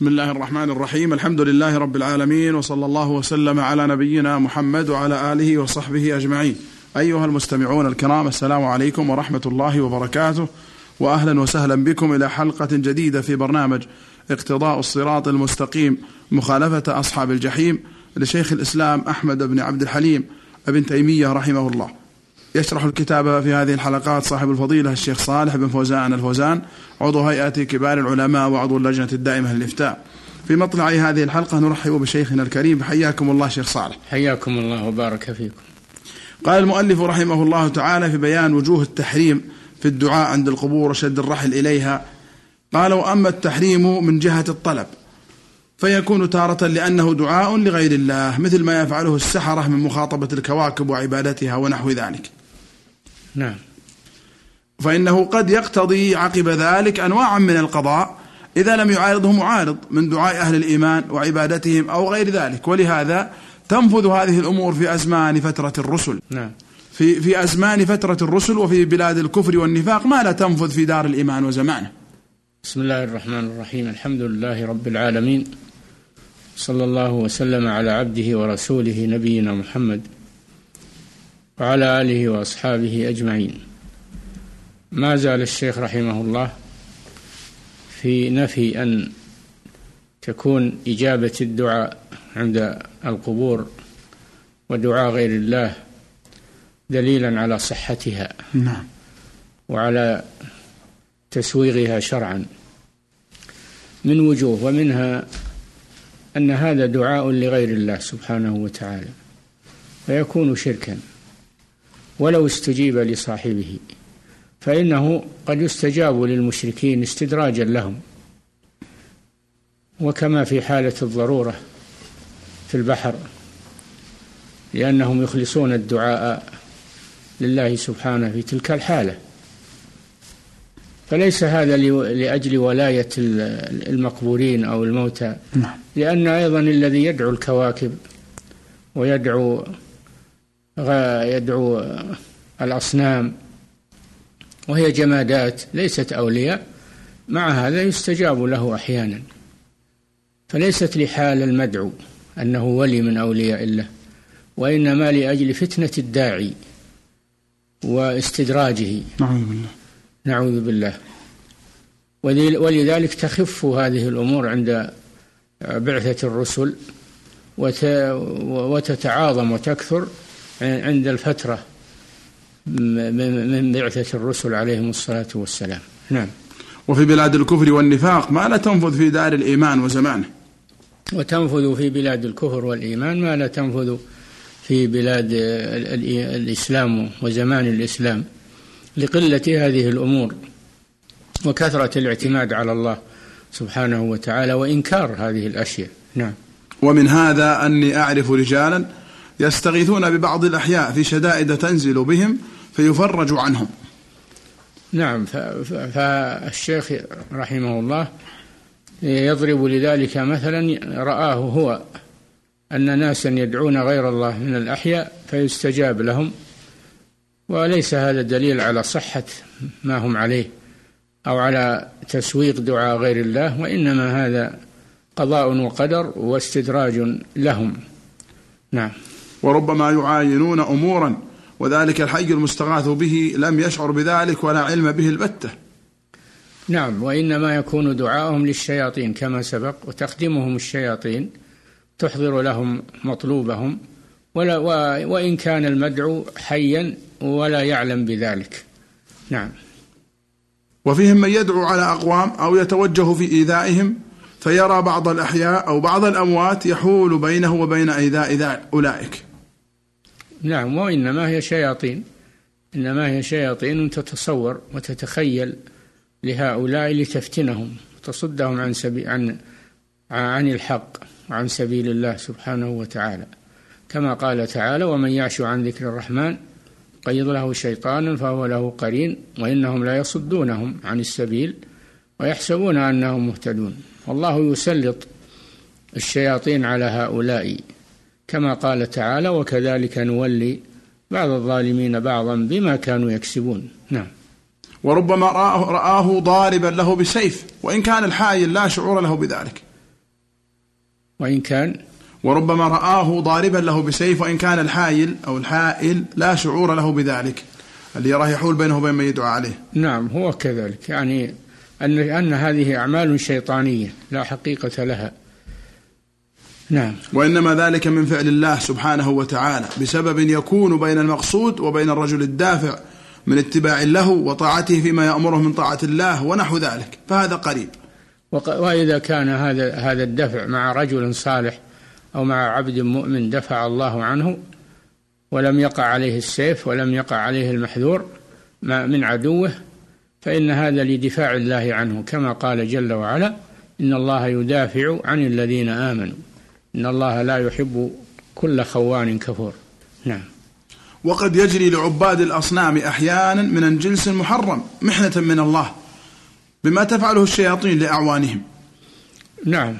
بسم الله الرحمن الرحيم الحمد لله رب العالمين وصلى الله وسلم على نبينا محمد وعلى آله وصحبه أجمعين. أيها المستمعون الكرام السلام عليكم ورحمة الله وبركاته واهلا وسهلا بكم إلى حلقة جديدة في برنامج اقتضاء الصراط المستقيم مخالفة أصحاب الجحيم لشيخ الإسلام أحمد بن عبد الحليم ابن تيمية رحمه الله. يشرح الكتاب في هذه الحلقات صاحب الفضيلة الشيخ صالح بن فوزان الفوزان عضو هيئة كبار العلماء وعضو اللجنة الدائمة للإفتاء. في مطلع هذه الحلقة نرحب بشيخنا الكريم حياكم الله شيخ صالح. حياكم الله وبارك فيكم. قال المؤلف رحمه الله تعالى في بيان وجوه التحريم في الدعاء عند القبور وشد الرحل إليها قال وأما التحريم من جهة الطلب فيكون تارة لأنه دعاء لغير الله مثل ما يفعله السحرة من مخاطبة الكواكب وعبادتها ونحو ذلك. نعم. فإنه قد يقتضي عقب ذلك أنواعا من القضاء إذا لم يعارضه معارض من دعاء أهل الإيمان وعبادتهم أو غير ذلك. ولهذا تنفذ هذه الأمور في أزمان فترة الرسل. نعم. في في أزمان فترة الرسل وفي بلاد الكفر والنفاق ما لا تنفذ في دار الإيمان وزمانه. بسم الله الرحمن الرحيم. الحمد لله رب العالمين. صلى الله وسلم على عبده ورسوله نبينا محمد. وعلى آله وأصحابه أجمعين. ما زال الشيخ رحمه الله في نفي أن تكون إجابة الدعاء عند القبور ودعاء غير الله دليلا على صحتها نعم. وعلى تسويغها شرعا. من وجوه ومنها أن هذا دعاء لغير الله سبحانه وتعالى فيكون شركا. ولو استجيب لصاحبه فإنه قد يستجاب للمشركين استدراجا لهم وكما في حالة الضرورة في البحر لأنهم يخلصون الدعاء لله سبحانه في تلك الحالة فليس هذا لأجل ولاية المقبورين أو الموتى نعم. لأن أيضا الذي يدعو الكواكب ويدعو يدعو الأصنام وهي جمادات ليست أولياء مع هذا يستجاب له أحيانا. فليست لحال المدعو أنه ولي من أولياء الله وإنما لأجل فتنة الداعي واستدراجه. نعوذ بالله. نعوذ بالله. ولذلك تخف هذه الأمور عند بعثة الرسل وتتعاظم وتكثر عند الفترة من بعثة الرسل عليهم الصلاة والسلام. نعم. وفي بلاد الكفر والنفاق ما لا تنفذ في دار الإيمان وزمانه. وتنفذ في بلاد الكفر والإيمان ما لا تنفذ في بلاد الإسلام وزمان الإسلام لقلة هذه الأمور وكثرة الاعتماد على الله سبحانه وتعالى وإنكار هذه الأشياء. نعم. ومن هذا أني أعرف رجالا يستغيثون ببعض الأحياء في شدائد تنزل بهم فيفرج عنهم. نعم فالشيخ رحمه الله يضرب لذلك مثلا رآه هو أن ناسا يدعون غير الله من الأحياء فيستجاب لهم وليس هذا دليل على صحة ما هم عليه أو على تسويق دعاء غير الله وإنما هذا قضاء وقدر واستدراج لهم. نعم. وربما يعاينون أمورا وذلك الحي المستغاث به لم يشعر بذلك ولا علم به البتة. نعم وإنما يكون دعاءهم للشياطين كما سبق وتقدمهم الشياطين تحضر لهم مطلوبهم ولا وإن كان المدعو حيا ولا يعلم بذلك. نعم. وفيهم من يدعو على أقوام أو يتوجه في إيذائهم فيرى بعض الأحياء أو بعض الأموات يحول بينه وبين إيذاء أولئك. نعم وإنما هي شياطين. إنما هي شياطين تتصور وتتخيل لهؤلاء لتفتنهم وتصدهم عن سبيل عن عن الحق وعن سبيل الله سبحانه وتعالى. كما قال تعالى ومن يعش عن ذكر الرحمن قيض له شيطانا فهو له قرين وإنهم لا يصدونهم عن السبيل ويحسبون أنهم مهتدون. والله يسلط الشياطين على هؤلاء. كما قال تعالى وكذلك نولي بعض الظالمين بعضا بما كانوا يكسبون. نعم. وربما رآه, رآه ضاربا له بسيف وإن كان الحائل لا شعور له بذلك. وإن كان وربما رآه ضاربا له بسيف وإن كان الحايل أو الحائل لا شعور له بذلك. اللي يراه يحول بينه وبين من يدعى عليه. نعم هو كذلك. يعني أن أن هذه أعمال شيطانية لا حقيقة لها. نعم. وإنما ذلك من فعل الله سبحانه وتعالى بسبب يكون بين المقصود وبين الرجل الدافع من اتباع له وطاعته فيما يأمره من طاعة الله ونحو ذلك فهذا قريب. وإذا كان هذا هذا الدفع مع رجل صالح أو مع عبد مؤمن دفع الله عنه ولم يقع عليه السيف ولم يقع عليه المحذور من عدوه فإن هذا لدفاع الله عنه كما قال جل وعلا إن الله يدافع عن الذين آمنوا. إن الله لا يحب كل خوان كفور. نعم. وقد يجري لعباد الأصنام أحيانا من الجنس المحرم محنة من الله بما تفعله الشياطين لأعوانهم. نعم.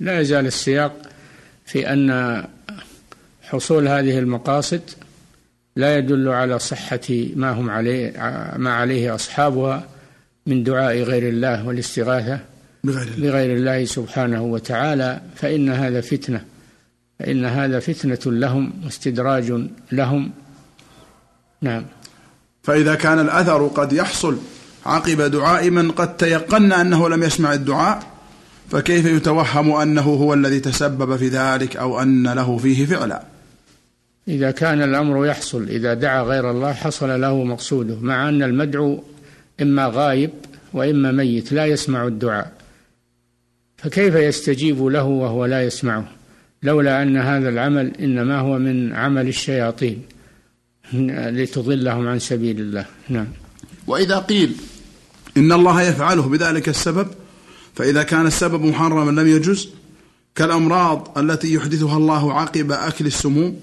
لا يزال السياق في أن حصول هذه المقاصد لا يدل على صحة ما هم عليه ما عليه أصحابها من دعاء غير الله والاستغاثة. بغير الله, بغير الله سبحانه وتعالى فإن هذا فتنة فإن هذا فتنة لهم واستدراج لهم. نعم. فإذا كان الأثر قد يحصل عقب دعاء من قد تيقن أنه لم يسمع الدعاء فكيف يتوهم أنه هو الذي تسبب في ذلك أو أن له فيه فعلا؟ إذا كان الأمر يحصل إذا دعا غير الله حصل له مقصوده مع أن المدعو إما غايب وإما ميت لا يسمع الدعاء. فكيف يستجيب له وهو لا يسمعه؟ لولا أن هذا العمل إنما هو من عمل الشياطين لتضلهم عن سبيل الله. نعم. وإذا قيل إن الله يفعله بذلك السبب فإذا كان السبب محرما لم يجز كالأمراض التي يحدثها الله عقب أكل السموم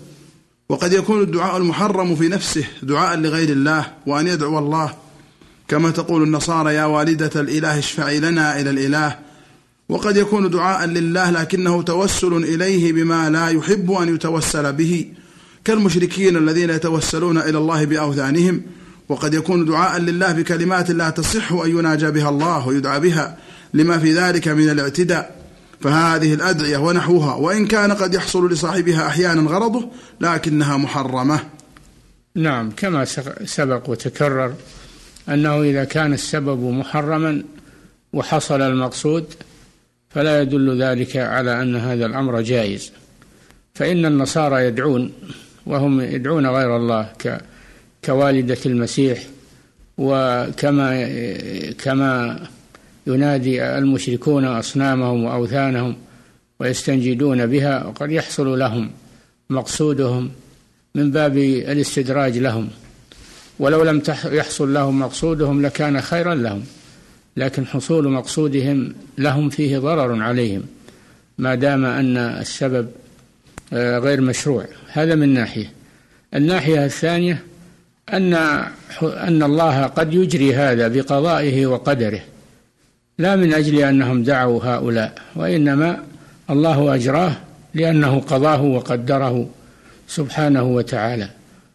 وقد يكون الدعاء المحرم في نفسه دعاء لغير الله وأن يدعو الله. كما تقول النصارى يا والدة الإله اشفعي لنا إلى الإله وقد يكون دعاء لله لكنه توسل إليه بما لا يحب أن يتوسل به كالمشركين الذين يتوسلون إلى الله بأوثانهم وقد يكون دعاء لله بكلمات لا تصح أن يناجى بها الله ويدعى بها لما في ذلك من الاعتداء. فهذه الأدعية ونحوها وإن كان قد يحصل لصاحبها أحيانا غرضه لكنها محرمة. نعم كما سبق وتكرر أنه إذا كان السبب محرما وحصل المقصود فلا يدل ذلك على أن هذا الأمر جائز. فإن النصارى يدعون وهم يدعون غير الله كوالدة المسيح وكما كما ينادي المشركون أصنامهم وأوثانهم ويستنجدون بها وقد يحصل لهم مقصودهم من باب الاستدراج لهم. ولو لم يحصل لهم مقصودهم لكان خيرا لهم. لكن حصول مقصودهم لهم فيه ضرر عليهم ما دام أن السبب آه، غير مشروع. هذا من ناحية. الناحية الثانية أن أن الله قد يجري هذا بقضائه وقدره لا من أجل أنهم دعوا هؤلاء وإنما الله أجراه لأنه قضاه وقدره سبحانه وتعالى.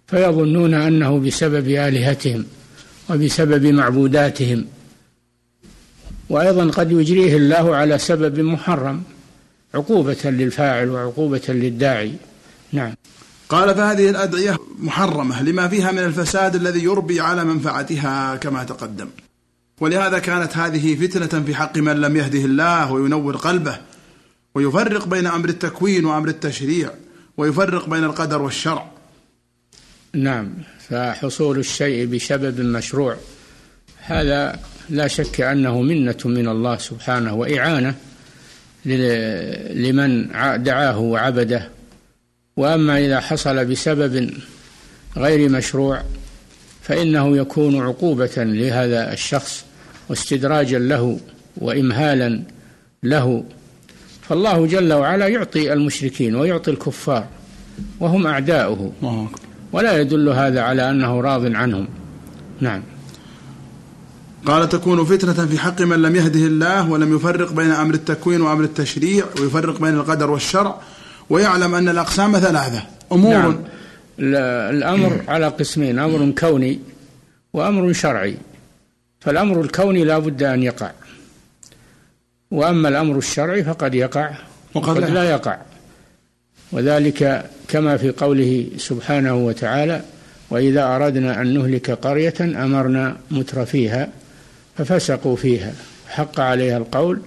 فيظنون أنه بسبب آلهتهم وبسبب معبوداتهم وأيضا قد يجريه الله على سبب محرم عقوبة للفاعل وعقوبة للداعي. نعم. قال فهذه الأدعية محرمة لما فيها من الفساد الذي يربي على منفعتها كما تقدم. ولهذا كانت هذه فتنة في حق من لم يهده الله وينور قلبه ويفرق بين أمر التكوين وأمر التشريع ويفرق بين القدر والشرع. نعم. فحصول الشيء بسبب مشروع هذا لا شك أنه منة من الله سبحانه وإعانة لمن دعاه وعبده. وأما إذا حصل بسبب غير مشروع فإنه يكون عقوبة لهذا الشخص واستدراجا له وإمهالا له. فالله جل وعلا يعطي المشركين ويعطي الكفار وهم أعداؤه. ولا يدل هذا على أنه راض عنهم. نعم. قال تكون فتنة في حق من لم يهده الله ولم يفرق بين أمر التكوين وأمر التشريع ويفرق بين القدر والشرع ويعلم أن الأقسام ثلاثة. أمور نعم. الأمر على قسمين أمر كوني وأمر شرعي. فالأمر الكوني لا بد أن يقع. وأما الأمر الشرعي فقد يقع وقد لا يقع. وذلك كما في قوله سبحانه وتعالى وإذا أردنا أن نهلك قرية أمرنا متر فيها ففسقوا فيها. حق عليها القول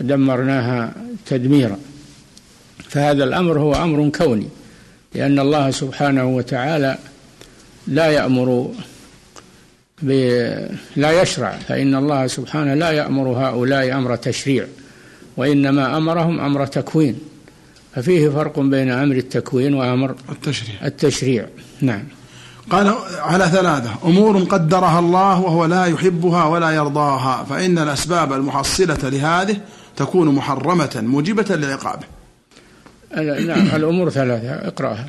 دمرناها تدميرا. فهذا الأمر هو أمر كوني لأن الله سبحانه وتعالى لا يأمر لا يشرع. فإن الله سبحانه لا يأمر هؤلاء أمر تشريع وإنما أمرهم أمر تكوين. ففيه فرق بين أمر التكوين وأمر التشريع. التشريع. نعم. قال على ثلاثة. أمور قدرها الله وهو لا يحبها ولا يرضاها. فإن الأسباب المحصلة لهذه تكون محرمة موجبة لعقابه. نعم الأمور ثلاثة. اقرأها.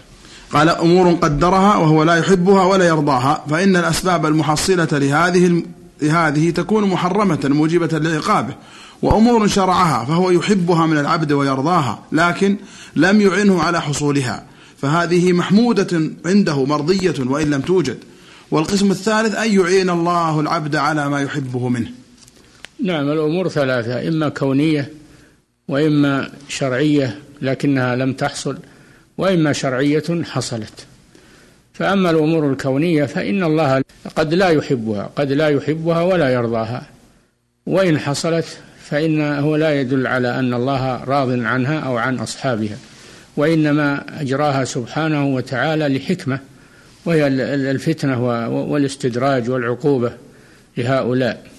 قال أمور قدرها وهو لا يحبها ولا يرضاها. فإن الأسباب المحصلة لهذه لهذه تكون محرمة موجبة لعقابه. وأمور شرعها فهو يحبها من العبد ويرضاها لكن لم يعنه على حصولها. فهذه محمودة عنده مرضية وإن لم توجد. والقسم الثالث أن يعين الله العبد على ما يحبه منه. نعم الأمور ثلاثة إما كونية وإما شرعية لكنها لم تحصل وإما شرعية حصلت. فأما الأمور الكونية فإن الله قد لا يحبها قد لا يحبها ولا يرضاها. وإن حصلت فإنه لا يدل على أن الله راض عنها أو عن أصحابها. وإنما أجراها سبحانه وتعالى لحكمة وهي الفتنة والاستدراج والعقوبة لهؤلاء.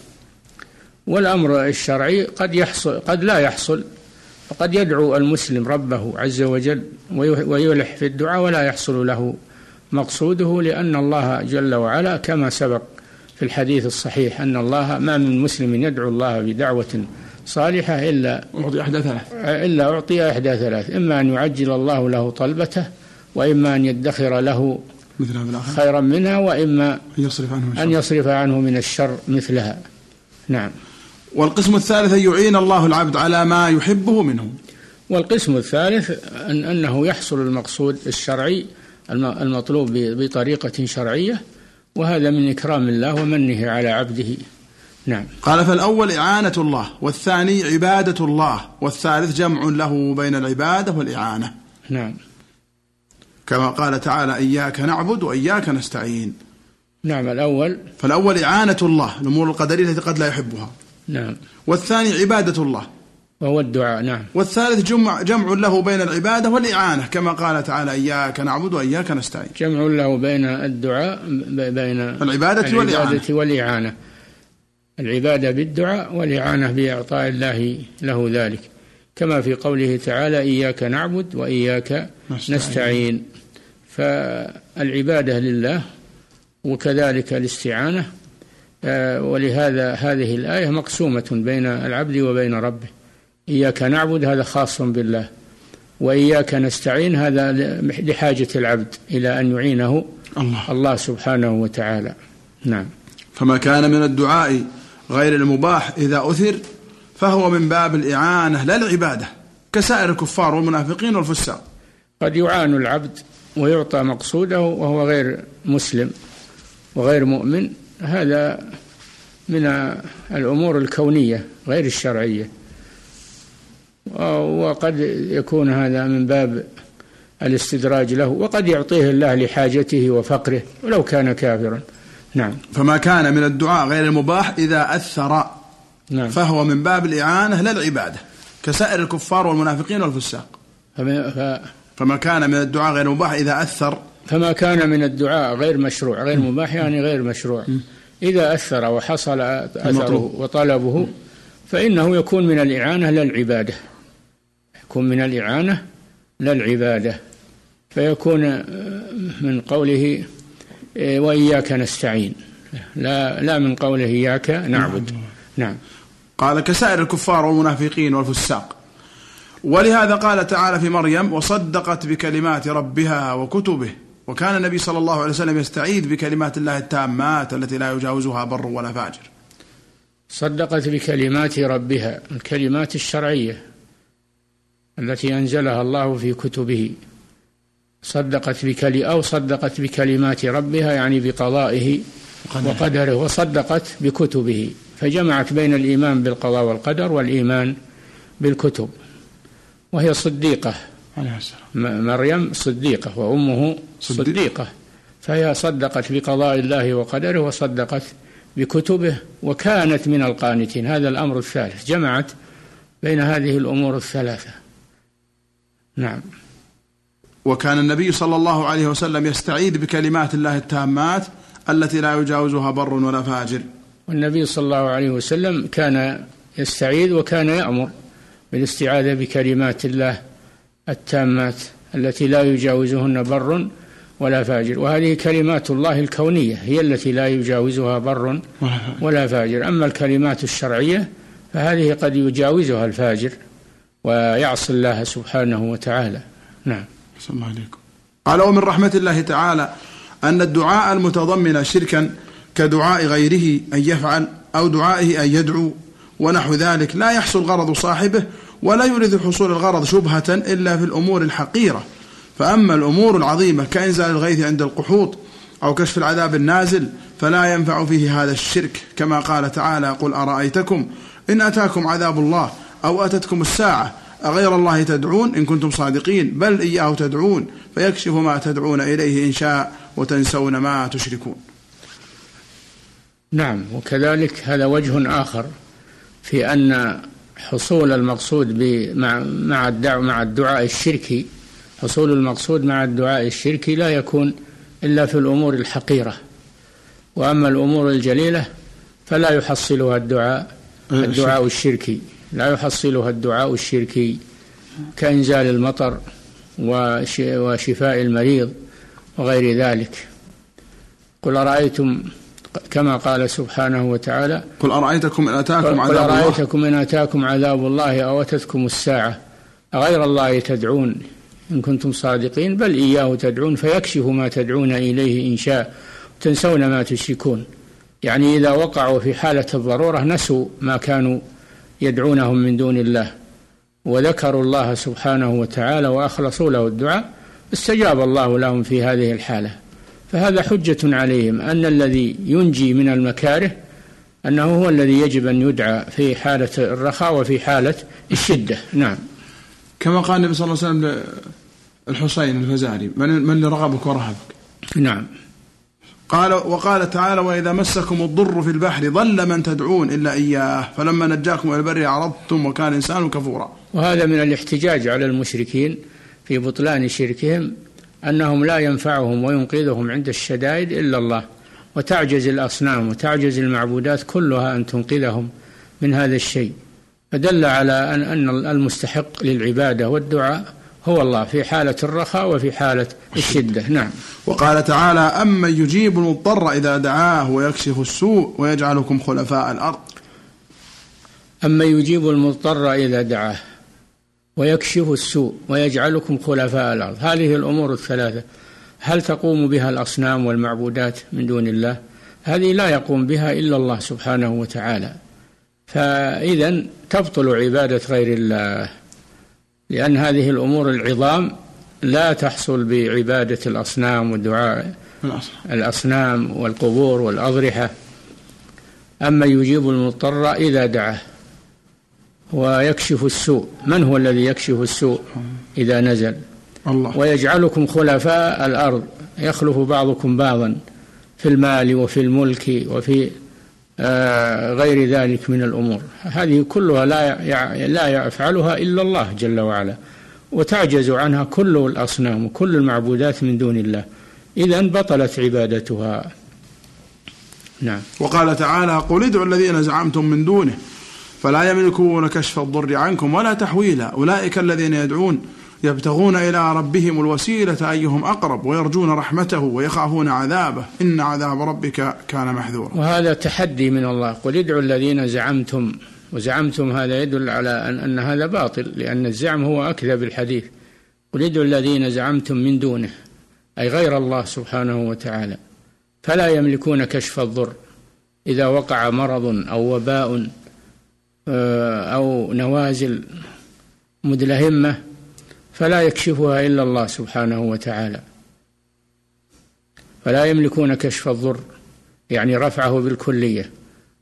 والأمر الشرعي قد يحصل قد لا يحصل فقد يدعو المسلم ربه عز وجل ويلح في الدعاء ولا يحصل له مقصوده لأن الله جل وعلا كما سبق في الحديث الصحيح أن الله ما من مسلم يدعو الله بدعوة صالحة إلا أعطي إحدى ثلاث إلا أعطي إحدى ثلاث إما أن يعجل الله له طلبته وإما أن يدخر له خيرا منها وإما يصرف عنه أن يصرف عنه من الشر مثلها. نعم. والقسم الثالث أن يعين الله العبد على ما يحبه منه. والقسم الثالث أن أنه يحصل المقصود الشرعي المطلوب بطريقة شرعية وهذا من إكرام الله ومنه على عبده. نعم. قال فالأول إعانة الله والثاني عبادة الله والثالث جمع له بين العبادة والإعانة. نعم. كما قال تعالى إياك نعبد وإياك نستعين. نعم الأول. فالأول إعانة الله الأمور القدرية التي قد لا يحبها. نعم. والثاني عبادة الله. وهو الدعاء نعم. والثالث جمع جمع له بين العبادة والإعانة كما قال تعالى إياك نعبد وإياك نستعين. جمع له بين الدعاء بين العبادة والإعانة, العبادة والإعانة. العبادة بالدعاء والإعانة بإعطاء الله له ذلك. كما في قوله تعالى إياك نعبد وإياك نستعين, نستعين. فالعبادة لله وكذلك الاستعانة آه، ولهذا هذه الآية مقسومة بين العبد وبين ربه. إياك نعبد هذا خاص بالله. وإياك نستعين هذا لحاجة العبد إلى أن يعينه الله, الله سبحانه وتعالى. نعم. فما كان من الدعاء غير المباح إذا أثر فهو من باب الإعانة لا العبادة كسائر الكفار والمنافقين والفساق. قد يعان العبد ويعطى مقصوده وهو غير مسلم وغير مؤمن هذا من الأمور الكونية غير الشرعية. وقد يكون هذا من باب الاستدراج له وقد يعطيه الله لحاجته وفقره ولو كان كافرا. نعم. فما كان من الدعاء غير المباح إذا أثر. نعم. فهو من باب الإعانة لا العبادة كسائر الكفار والمنافقين والفساق. فما, ف... فما كان من الدعاء غير المباح إذا أثر. فما كان من الدعاء غير مشروع غير مباح يعني غير مشروع. إذا أثر وحصل أثره وطلبه فإنه يكون من الإعانة للعبادة. يكون من الإعانة للعبادة. فيكون من قوله وإياك نستعين. لا لا من قوله إياك نعبد. نعم. قال كسائر الكفار والمنافقين والفساق. ولهذا قال تعالى في مريم وصدقت بكلمات ربها وكتبه. وكان النبي صلى الله عليه وسلم يستعيذ بكلمات الله التامات التي لا يجاوزها بر ولا فاجر. صدقت بكلمات ربها الكلمات الشرعية التي أنزلها الله في كتبه. صدقت بكلي أو صدقت بكلمات ربها يعني بقضائه وقدره. وصدقت بكتبه. فجمعت بين الإيمان بالقضاء والقدر والإيمان بالكتب. وهي صديقة. مريم صديقة وأمه صديقة. فهي صدقت بقضاء الله وقدره وصدقت بكتبه وكانت من القانتين. هذا الأمر الثالث. جمعت بين هذه الأمور الثلاثة. نعم. وكان النبي صلى الله عليه وسلم يستعيذ بكلمات الله التامات التي لا يجاوزها بر ولا فاجر. والنبي صلى الله عليه وسلم كان يستعيذ وكان يأمر بالاستعاذة بكلمات الله التامات التي لا يجاوزهن بر ولا فاجر. وهذه كلمات الله الكونية هي التي لا يجاوزها بر ولا فاجر. أما الكلمات الشرعية فهذه قد يجاوزها الفاجر ويعصي الله سبحانه وتعالى. نعم. عليكم. قال ومن رحمة الله تعالى أن الدعاء المتضمن شركا كدعاء غيره أن يفعل أو دعائه أن يدعو ونحو ذلك لا يحصل غرض صاحبه ولا يريد حصول الغرض شبهة إلا في الأمور الحقيرة. فأما الأمور العظيمة كإنزال الغيث عند القحوط أو كشف العذاب النازل فلا ينفع فيه هذا الشرك كما قال تعالى قل أرأيتكم إن أتاكم عذاب الله أو أتتكم الساعة أغير الله تدعون إن كنتم صادقين بل إياه تدعون فيكشف ما تدعون إليه إن شاء وتنسون ما تشركون. نعم وكذلك هذا وجه آخر في أن حصول المقصود مع مع الدعاء مع الدعاء الشركي حصول المقصود مع الدعاء الشركي لا يكون إلا في الأمور الحقيرة. وأما الأمور الجليلة فلا يحصلها الدعاء الدعاء الشركي. لا يحصلها الدعاء الشركي كإنزال المطر وشفاء المريض وغير ذلك. قل أرأيتم كما قال سبحانه وتعالى قل أرأيتكم إن أتاكم عذاب الله؟ قل أرأيتكم إن أتاكم عذاب الله أو أتتكم الساعة؟ أغير الله تدعون؟ إن كنتم صادقين بل إياه تدعون فيكشف ما تدعون إليه إن شاء تنسون ما تشركون. يعني إذا وقعوا في حالة الضرورة نسوا ما كانوا يدعونهم من دون الله. وذكروا الله سبحانه وتعالى وأخلصوا له الدعاء استجاب الله لهم في هذه الحالة. فهذا حجة عليهم أن الذي ينجي من المكاره أنه هو الذي يجب أن يدعى في حالة الرخاء وفي حالة الشدة. نعم. كما قال النبي صلى الله عليه وسلم الحسين الفزاري من, من رغبك ورهبك. نعم. قال وقال تعالى وإذا مسكم الضر في البحر ضل من تدعون إلا إياه فلما نجاكم إلى البر عرضتم وكان الإنسان كفورا. وهذا من الاحتجاج على المشركين في بطلان شركهم أنهم لا ينفعهم وينقذهم عند الشدائد إلا الله وتعجز الأصنام وتعجز المعبودات كلها أن تنقذهم من هذا الشيء. فدل على أن المستحق للعبادة والدعاء هو الله في حالة الرخاء وفي حالة الشدة. نعم. وقال تعالى أما يجيب المضطر إذا دعاه ويكشف السوء ويجعلكم خلفاء الأرض. أما يجيب المضطر إذا دعاه ويكشف السوء ويجعلكم خلفاء الأرض. هذه الأمور الثلاثة. هل تقوم بها الأصنام والمعبودات من دون الله؟ هذه لا يقوم بها إلا الله سبحانه وتعالى. فإذا تبطل عبادة غير الله. لأن هذه الأمور العظام لا تحصل بعبادة الأصنام والدعاء. الأصنام والقبور والأضرحة. أما يجيب المضطر إذا دعاه. ويكشف السوء. من هو الذي يكشف السوء إذا نزل؟ الله. ويجعلكم خلفاء الأرض. يخلف بعضكم بعضا في المال وفي الملك وفي غير ذلك من الأمور. هذه كلها لا لا يفعلها إلا الله جل وعلا وتعجز عنها كل الأصنام وكل المعبودات من دون الله. إذا بطلت عبادتها. نعم. وقال تعالى قل ادعوا الذين زعمتم من دونه فلا يملكون كشف الضر عنكم ولا تحويلا. أولئك الذين يدعون يبتغون إلى ربهم الوسيلة أيهم أقرب ويرجون رحمته ويخافون عذابه. إن عذاب ربك كان محذورا. وهذا تحدي من الله. قل ادعوا الذين زعمتم. وزعمتم هذا يدل على أن, أن هذا باطل لأن الزعم هو أكذب الحديث. قل ادعوا الذين زعمتم من دونه أي غير الله سبحانه وتعالى. فلا يملكون كشف الضر. إذا وقع مرض أو وباء آه، أو نوازل مدلهمة فلا يكشفها إلا الله سبحانه وتعالى. فلا يملكون كشف الضر يعني رفعه بالكلية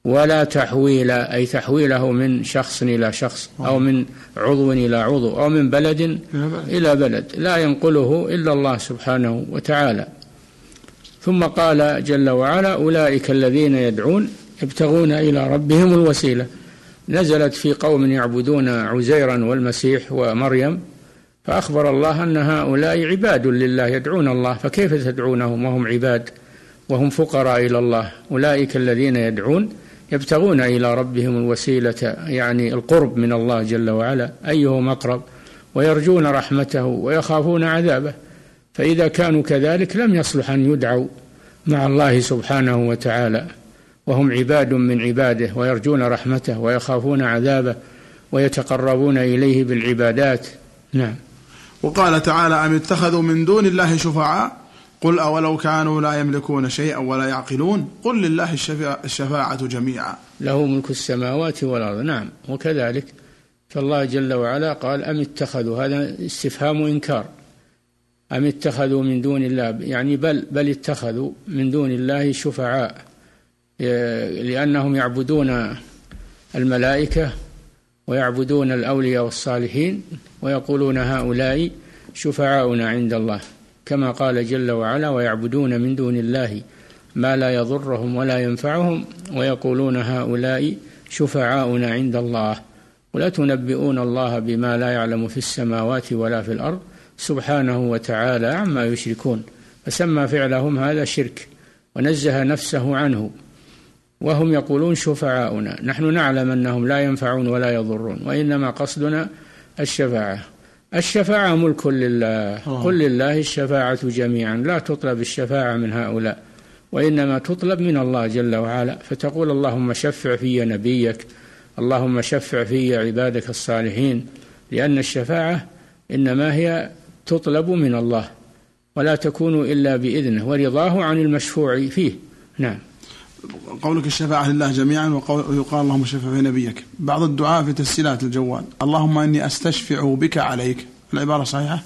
ولا تحويل أي تحويله من شخص إلى شخص أو من عضو إلى عضو أو من بلد إلى بلد. لا ينقله إلا الله سبحانه وتعالى. ثم قال جل وعلا أولئك الذين يدعون يبتغون إلى ربهم الوسيلة. نزلت في قوم يعبدون عزيرا والمسيح ومريم. فأخبر الله أن هؤلاء عباد لله يدعون الله فكيف تدعونهم وهم عباد؟ وهم فقراء إلى الله. أولئك الذين يدعون يبتغون إلى ربهم الوسيلة يعني القرب من الله جل وعلا أيهم أقرب؟ ويرجون رحمته ويخافون عذابه. فإذا كانوا كذلك لم يصلح أن يدعوا مع الله سبحانه وتعالى. وهم عباد من عباده ويرجون رحمته ويخافون عذابه ويتقربون إليه بالعبادات. نعم. وقال تعالى أم اتخذوا من دون الله شفعاء؟ قل أولو كانوا لا يملكون شيئا ولا يعقلون؟ قل لله الشفاعة جميعا. له ملك السماوات والأرض. نعم. وكذلك فالله جل وعلا قال أم اتخذوا؟ هذا استفهام إنكار أم اتخذوا من دون الله؟ يعني بل بل اتخذوا من دون الله شفعاء. لأنهم يعبدون الملائكة ويعبدون الأولياء والصالحين ويقولون هؤلاء شفعاؤنا عند الله كما قال جل وعلا ويعبدون من دون الله ما لا يضرهم ولا ينفعهم ويقولون هؤلاء شفعاؤنا عند الله ولا تنبئون الله بما لا يعلم في السماوات ولا في الأرض سبحانه وتعالى عما يشركون فسمى فعلهم هذا شرك ونزه نفسه عنه. وهم يقولون شفعاؤنا. نحن نعلم أنهم لا ينفعون ولا يضرون وإنما قصدنا الشفاعة. الشفاعة ملك لله. قل لله الشفاعة جميعا. لا تطلب الشفاعة من هؤلاء وإنما تطلب من الله جل وعلا. فتقول اللهم شفع في نبيك اللهم شفع في عبادك الصالحين لأن الشفاعة إنما هي تطلب من الله ولا تكون إلا بإذنه ورضاه عن المشفوع فيه. نعم. قولك الشفاعة لله جميعا ويقال اللهم شفع في نبيك. بعض الدعاء في تسجيلات الجوال. اللهم إني أستشفع بك عليك. العبارة صحيحة؟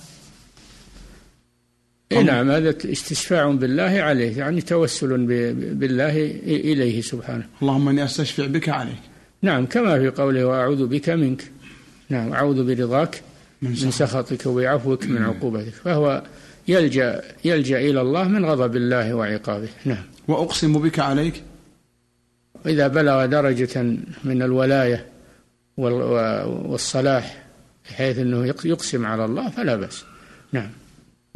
إيه نعم هذا استشفاع بالله عليه يعني توسل بالله إليه سبحانه. اللهم إني أستشفع بك عليك. نعم كما في قوله وأعوذ بك منك. نعم أعوذ برضاك من سخطك وعفوك من عقوبتك. فهو يلجأ يلجأ إلى الله من غضب الله وعقابه. نعم. وأقسم بك عليك. إذا بلغ درجة من الولاية والصلاح بحيث أنه يقسم على الله فلا بأس. نعم.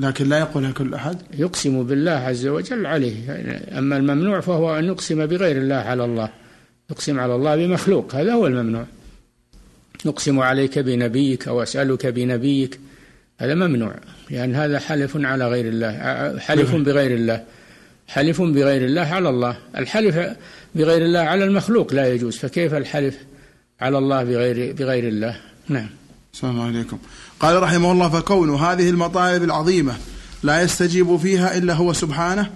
لكن لا يقولها كل أحد. يقسم بالله عز وجل عليه. أما الممنوع فهو أن يقسم بغير الله على الله. يقسم على الله بمخلوق. هذا هو الممنوع. يقسم عليك بنبيك أو أسألك بنبيك. هذا ممنوع. لأن هذا حلف على غير الله. حلف بغير الله. حلف بغير الله على الله. الحلف بغير الله على المخلوق لا يجوز. فكيف الحلف على الله بغير بغير الله؟ نعم. السلام عليكم. قال رحمه الله فكون هذه المطالب العظيمة لا يستجيب فيها إلا هو سبحانه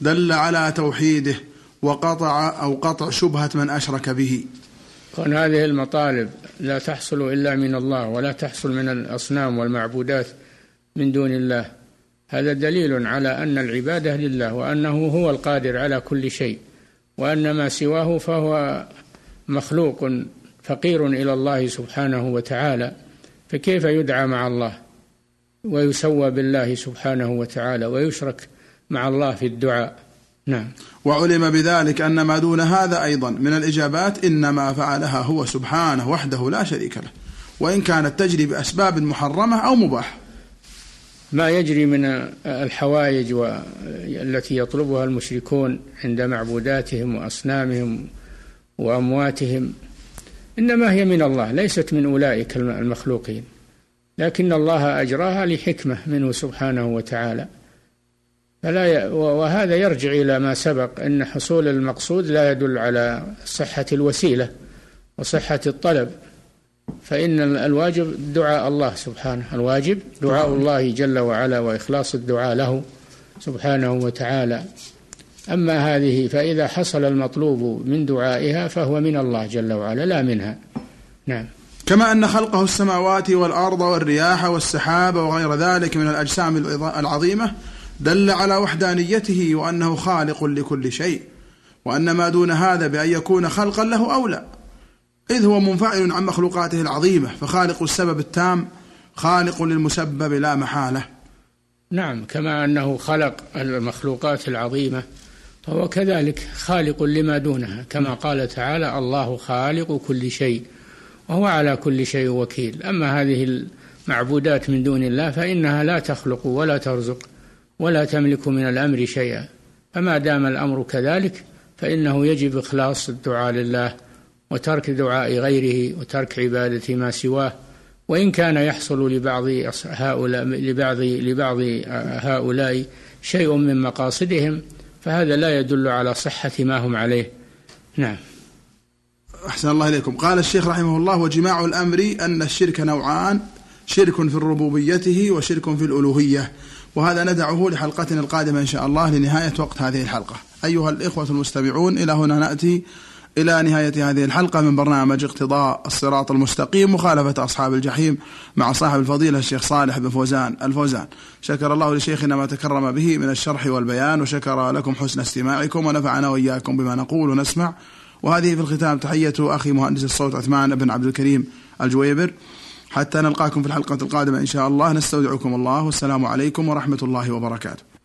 دل على توحيده وقطع أو قطع شبهة من أشرك به. كون هذه المطالب لا تحصل إلا من الله ولا تحصل من الأصنام والمعبودات من دون الله هذا دليل على أن العبادة لله وأنه هو القادر على كل شيء وأن ما سواه فهو مخلوق فقير إلى الله سبحانه وتعالى فكيف يدعى مع الله ويسوى بالله سبحانه وتعالى ويشرك مع الله في الدعاء؟ نعم. وعلم بذلك أن ما دون هذا أيضا من الإجابات إنما فعلها هو سبحانه وحده لا شريك له وإن كانت تجري بأسباب محرمة أو مباحة. ما يجري من الحوائج التي يطلبها المشركون عند معبوداتهم وأصنامهم وأمواتهم إنما هي من الله ليست من أولئك المخلوقين. لكن الله أجراها لحكمة منه سبحانه وتعالى. فلا ي... وهذا يرجع إلى ما سبق إن حصول المقصود لا يدل على صحة الوسيلة وصحة الطلب. فإن الواجب دعاء الله سبحانه الواجب دعاء الله جل وعلا وإخلاص الدعاء له سبحانه وتعالى. أما هذه فإذا حصل المطلوب من دعائها فهو من الله جل وعلا لا منها. نعم. كما أن خلقه السماوات والأرض والرياح والسحاب وغير ذلك من الأجسام العظيمة دل على وحدانيته وأنه خالق لكل شيء وأن ما دون هذا بأن يكون خلقا له أولى. إذ هو منفعل عن مخلوقاته العظيمة فخالق السبب التام خالق للمسبب لا محالة. نعم كما أنه خلق المخلوقات العظيمة فهو كذلك خالق لما دونها. كما قال تعالى الله خالق كل شيء وهو على كل شيء وكيل. أما هذه المعبودات من دون الله فإنها لا تخلق ولا ترزق ولا تملك من الأمر شيئا. فما دام الأمر كذلك فإنه يجب إخلاص الدعاء لله. وترك دعاء غيره وترك عبادة ما سواه وإن كان يحصل لبعض هؤلاء لبعض لبعض هؤلاء شيء من مقاصدهم فهذا لا يدل على صحة ما هم عليه. نعم. أحسن الله إليكم. قال الشيخ رحمه الله وجماع الأمر أن الشرك نوعان شرك في الربوبيته وشرك في الألوهية. وهذا ندعه لحلقتنا القادمة إن شاء الله لنهاية وقت هذه الحلقة. أيها الإخوة المستمعون إلى هنا نأتي إلى نهاية هذه الحلقة من برنامج اقتضاء الصراط المستقيم مخالفة أصحاب الجحيم مع صاحب الفضيلة الشيخ صالح بن فوزان الفوزان. شكر الله لشيخنا ما تكرم به من الشرح والبيان وشكر لكم حسن استماعكم ونفعنا وإياكم بما نقول ونسمع. وهذه في الختام تحية أخي مهندس الصوت عثمان بن عبد الكريم الجويبر. حتى نلقاكم في الحلقة القادمة إن شاء الله. نستودعكم الله والسلام عليكم ورحمة الله وبركاته.